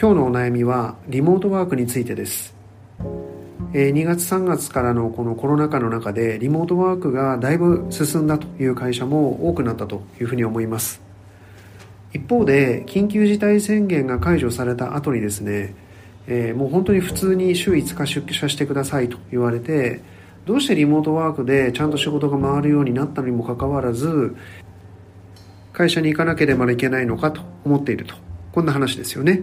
今日のお悩みはリモートワークについてです。2月3月からのこのコロナ禍の中でリモートワークがだいぶ進んだという会社も多くなったというふうに思います。一方で緊急事態宣言が解除された後にですね、え、もう本当に普通に週5日出社してくださいと言われてどうしてリモートワークでちゃんと仕事が回るようになったにもかかわらず会社に行かなければいけないのかと思っていると。こんな話ですよね。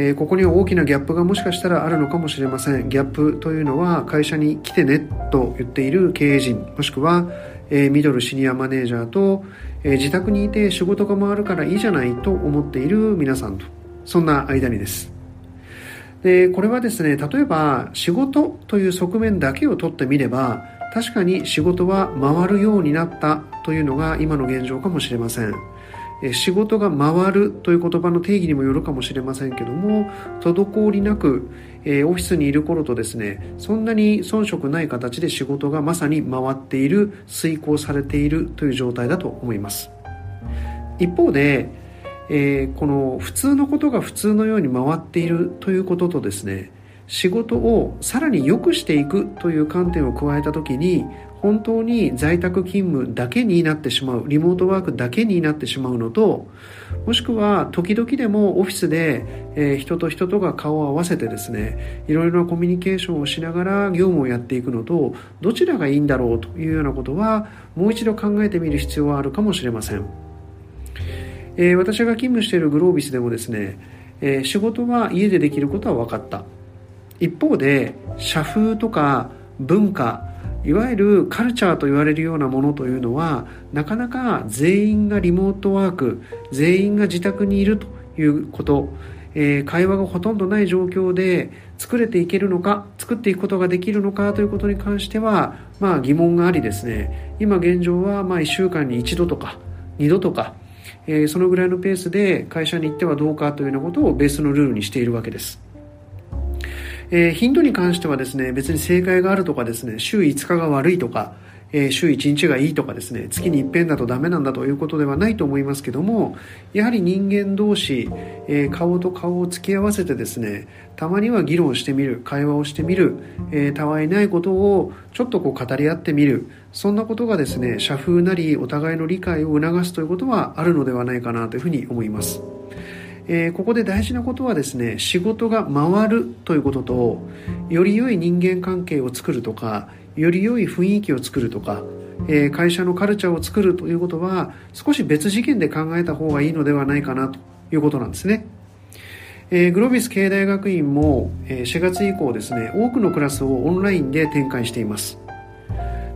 えー、ここには大きなギャップがもしかしたらあるのかもしれません。ギャップというのは会社に来てねと言っている経営陣、もしくは、えー、ミドルシニアマネージャーと、えー、自宅にいて仕事が回るからいいじゃないと思っている皆さんと、そんな間にです。で、これはですね、例えば仕事という側面だけを取ってみれば、確かに仕事は回るようになったというのが今の現状かもしれません。仕事が回るという言葉の定義にもよるかもしれませんけども滞りなくオフィスにいる頃とですねそんなに遜色ない形で仕事がまさに回っている遂行されているという状態だと思います。一方で、え、この普通のことが普通のように回っているということとですね仕事をさらに良くしていくという観点を加えた時に本当に在宅勤務だけになってしまうリモートワークだけになってしまうのともしくは時々でもオフィスで、えー、人と人とが顔を合わせてですねいろいろなコミュニケーションをしながら業務をやっていくのとどちらがいいんだろうというようなことはもう一度考えてみる必要はあるかもしれません、えー、私が勤務しているグロービスでもですね、えー、仕事は家でできることは分かった。一方で社風とか文化いわゆるカルチャーと言われるようなものというのはなかなか全員がリモートワーク全員が自宅にいるということ、えー、会話がほとんどない状況で作れていけるのか作っていくことができるのかということに関しては、まあ、疑問がありですね今現状はまあ1週間に1度とか2度とか、えー、そのぐらいのペースで会社に行ってはどうかというようなことをベースのルールにしているわけです。えー、頻度に関してはですね、別に正解があるとかですね、週5日が悪いとか、えー、週1日がいいとかですね、月に一遍だとダメなんだということではないと思いますけども、やはり人間同士、えー、顔と顔を突き合わせてですね、たまには議論してみる、会話をしてみる、えー、たわいないことをちょっとこう語り合ってみる、そんなことがですね、社風なりお互いの理解を促すということはあるのではないかなというふうに思います。えー、ここで大事なことはですね仕事が回るということとより良い人間関係を作るとかより良い雰囲気を作るとか、えー、会社のカルチャーを作るということは少し別次元で考えた方がいいのではないかなということなんですね。えー、グロービス経営大学院も、え4月以降ですね多くのクラスをオンラインで展開しています。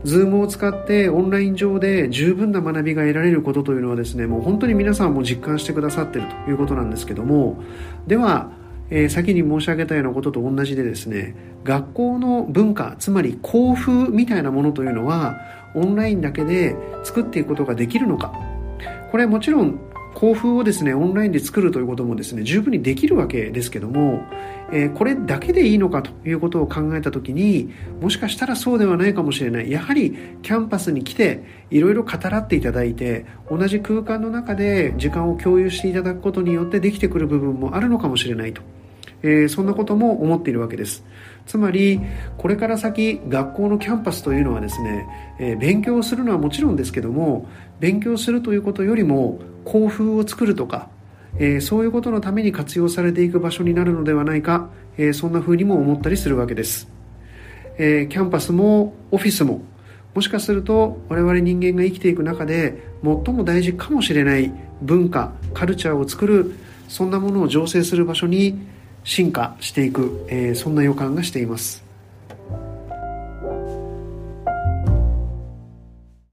ズームを使ってオンライン上で十分な学びが得られることというのはですねもう本当に皆さんも実感してくださっているということなんですけども。では、えー、先に申し上げたようなことと同じでですね学校の文化つまり校風みたいなものというのはオンラインだけで作っていくことができるのか。これもちろん校風をですねオンラインで作るということもですね十分にできるわけですけどもえー、これだけでいいのかということを考えた時にもしかしたらそうではないかもしれない。やはりキャンパスに来ていろいろ語らっていただいて同じ空間の中で時間を共有していただくことによってできてくる部分もあるのかもしれないと、えー、そんなことも思っているわけです。つまりこれから先学校のキャンパスというのはですね、えー、勉強するのはもちろんですけども勉強するということよりも校風を作るとかえー、そういうことのために活用されていく場所になるのではないか、えー、そんな風にも思ったりするわけです、えー、キャンパスもオフィスももしかすると我々人間が生きていく中で最も大事かもしれない文化カルチャーを作るそんなものを醸成する場所に進化していく、えそんな予感がしています。